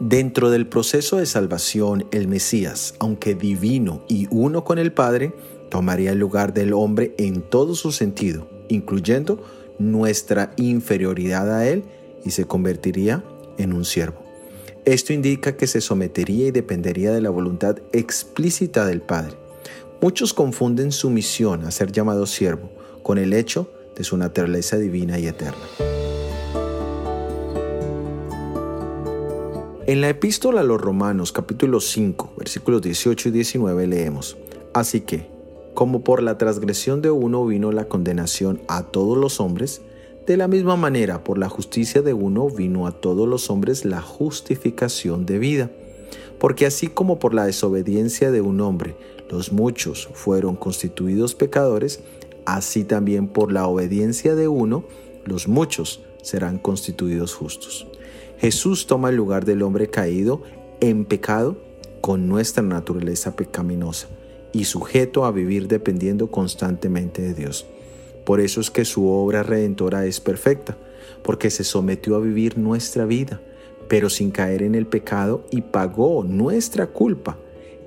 Dentro del proceso de salvación, el Mesías, aunque divino y uno con el Padre, tomaría el lugar del hombre en todo su sentido, incluyendo nuestra inferioridad a Él, y se convertiría en un siervo. Esto indica que se sometería y dependería de la voluntad explícita del Padre. Muchos confunden su misión a ser llamado siervo con el hecho de su naturaleza divina y eterna. En la epístola a los Romanos capítulo 5 versículos 18 y 19 leemos, Así que, como por la transgresión de uno vino la condenación a todos los hombres, de la misma manera por la justicia de uno vino a todos los hombres la justificación de vida. Porque así como por la desobediencia de un hombre los muchos fueron constituidos pecadores, así también por la obediencia de uno los muchos serán constituidos justos. Jesús toma el lugar del hombre caído en pecado con nuestra naturaleza pecaminosa y sujeto a vivir dependiendo constantemente de Dios. Por eso es que su obra redentora es perfecta, porque se sometió a vivir nuestra vida, pero sin caer en el pecado y pagó nuestra culpa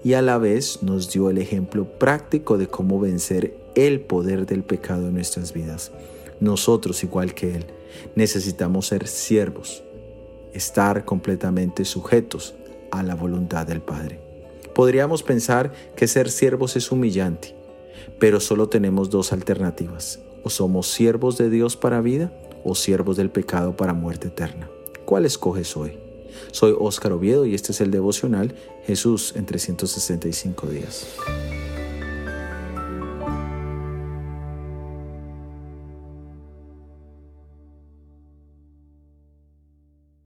y a la vez nos dio el ejemplo práctico de cómo vencer el poder del pecado en nuestras vidas. Nosotros, igual que Él, necesitamos ser siervos estar completamente sujetos a la voluntad del Padre. Podríamos pensar que ser siervos es humillante, pero solo tenemos dos alternativas. O somos siervos de Dios para vida o siervos del pecado para muerte eterna. ¿Cuál escoges hoy? Soy Óscar Oviedo y este es el devocional Jesús en 365 días.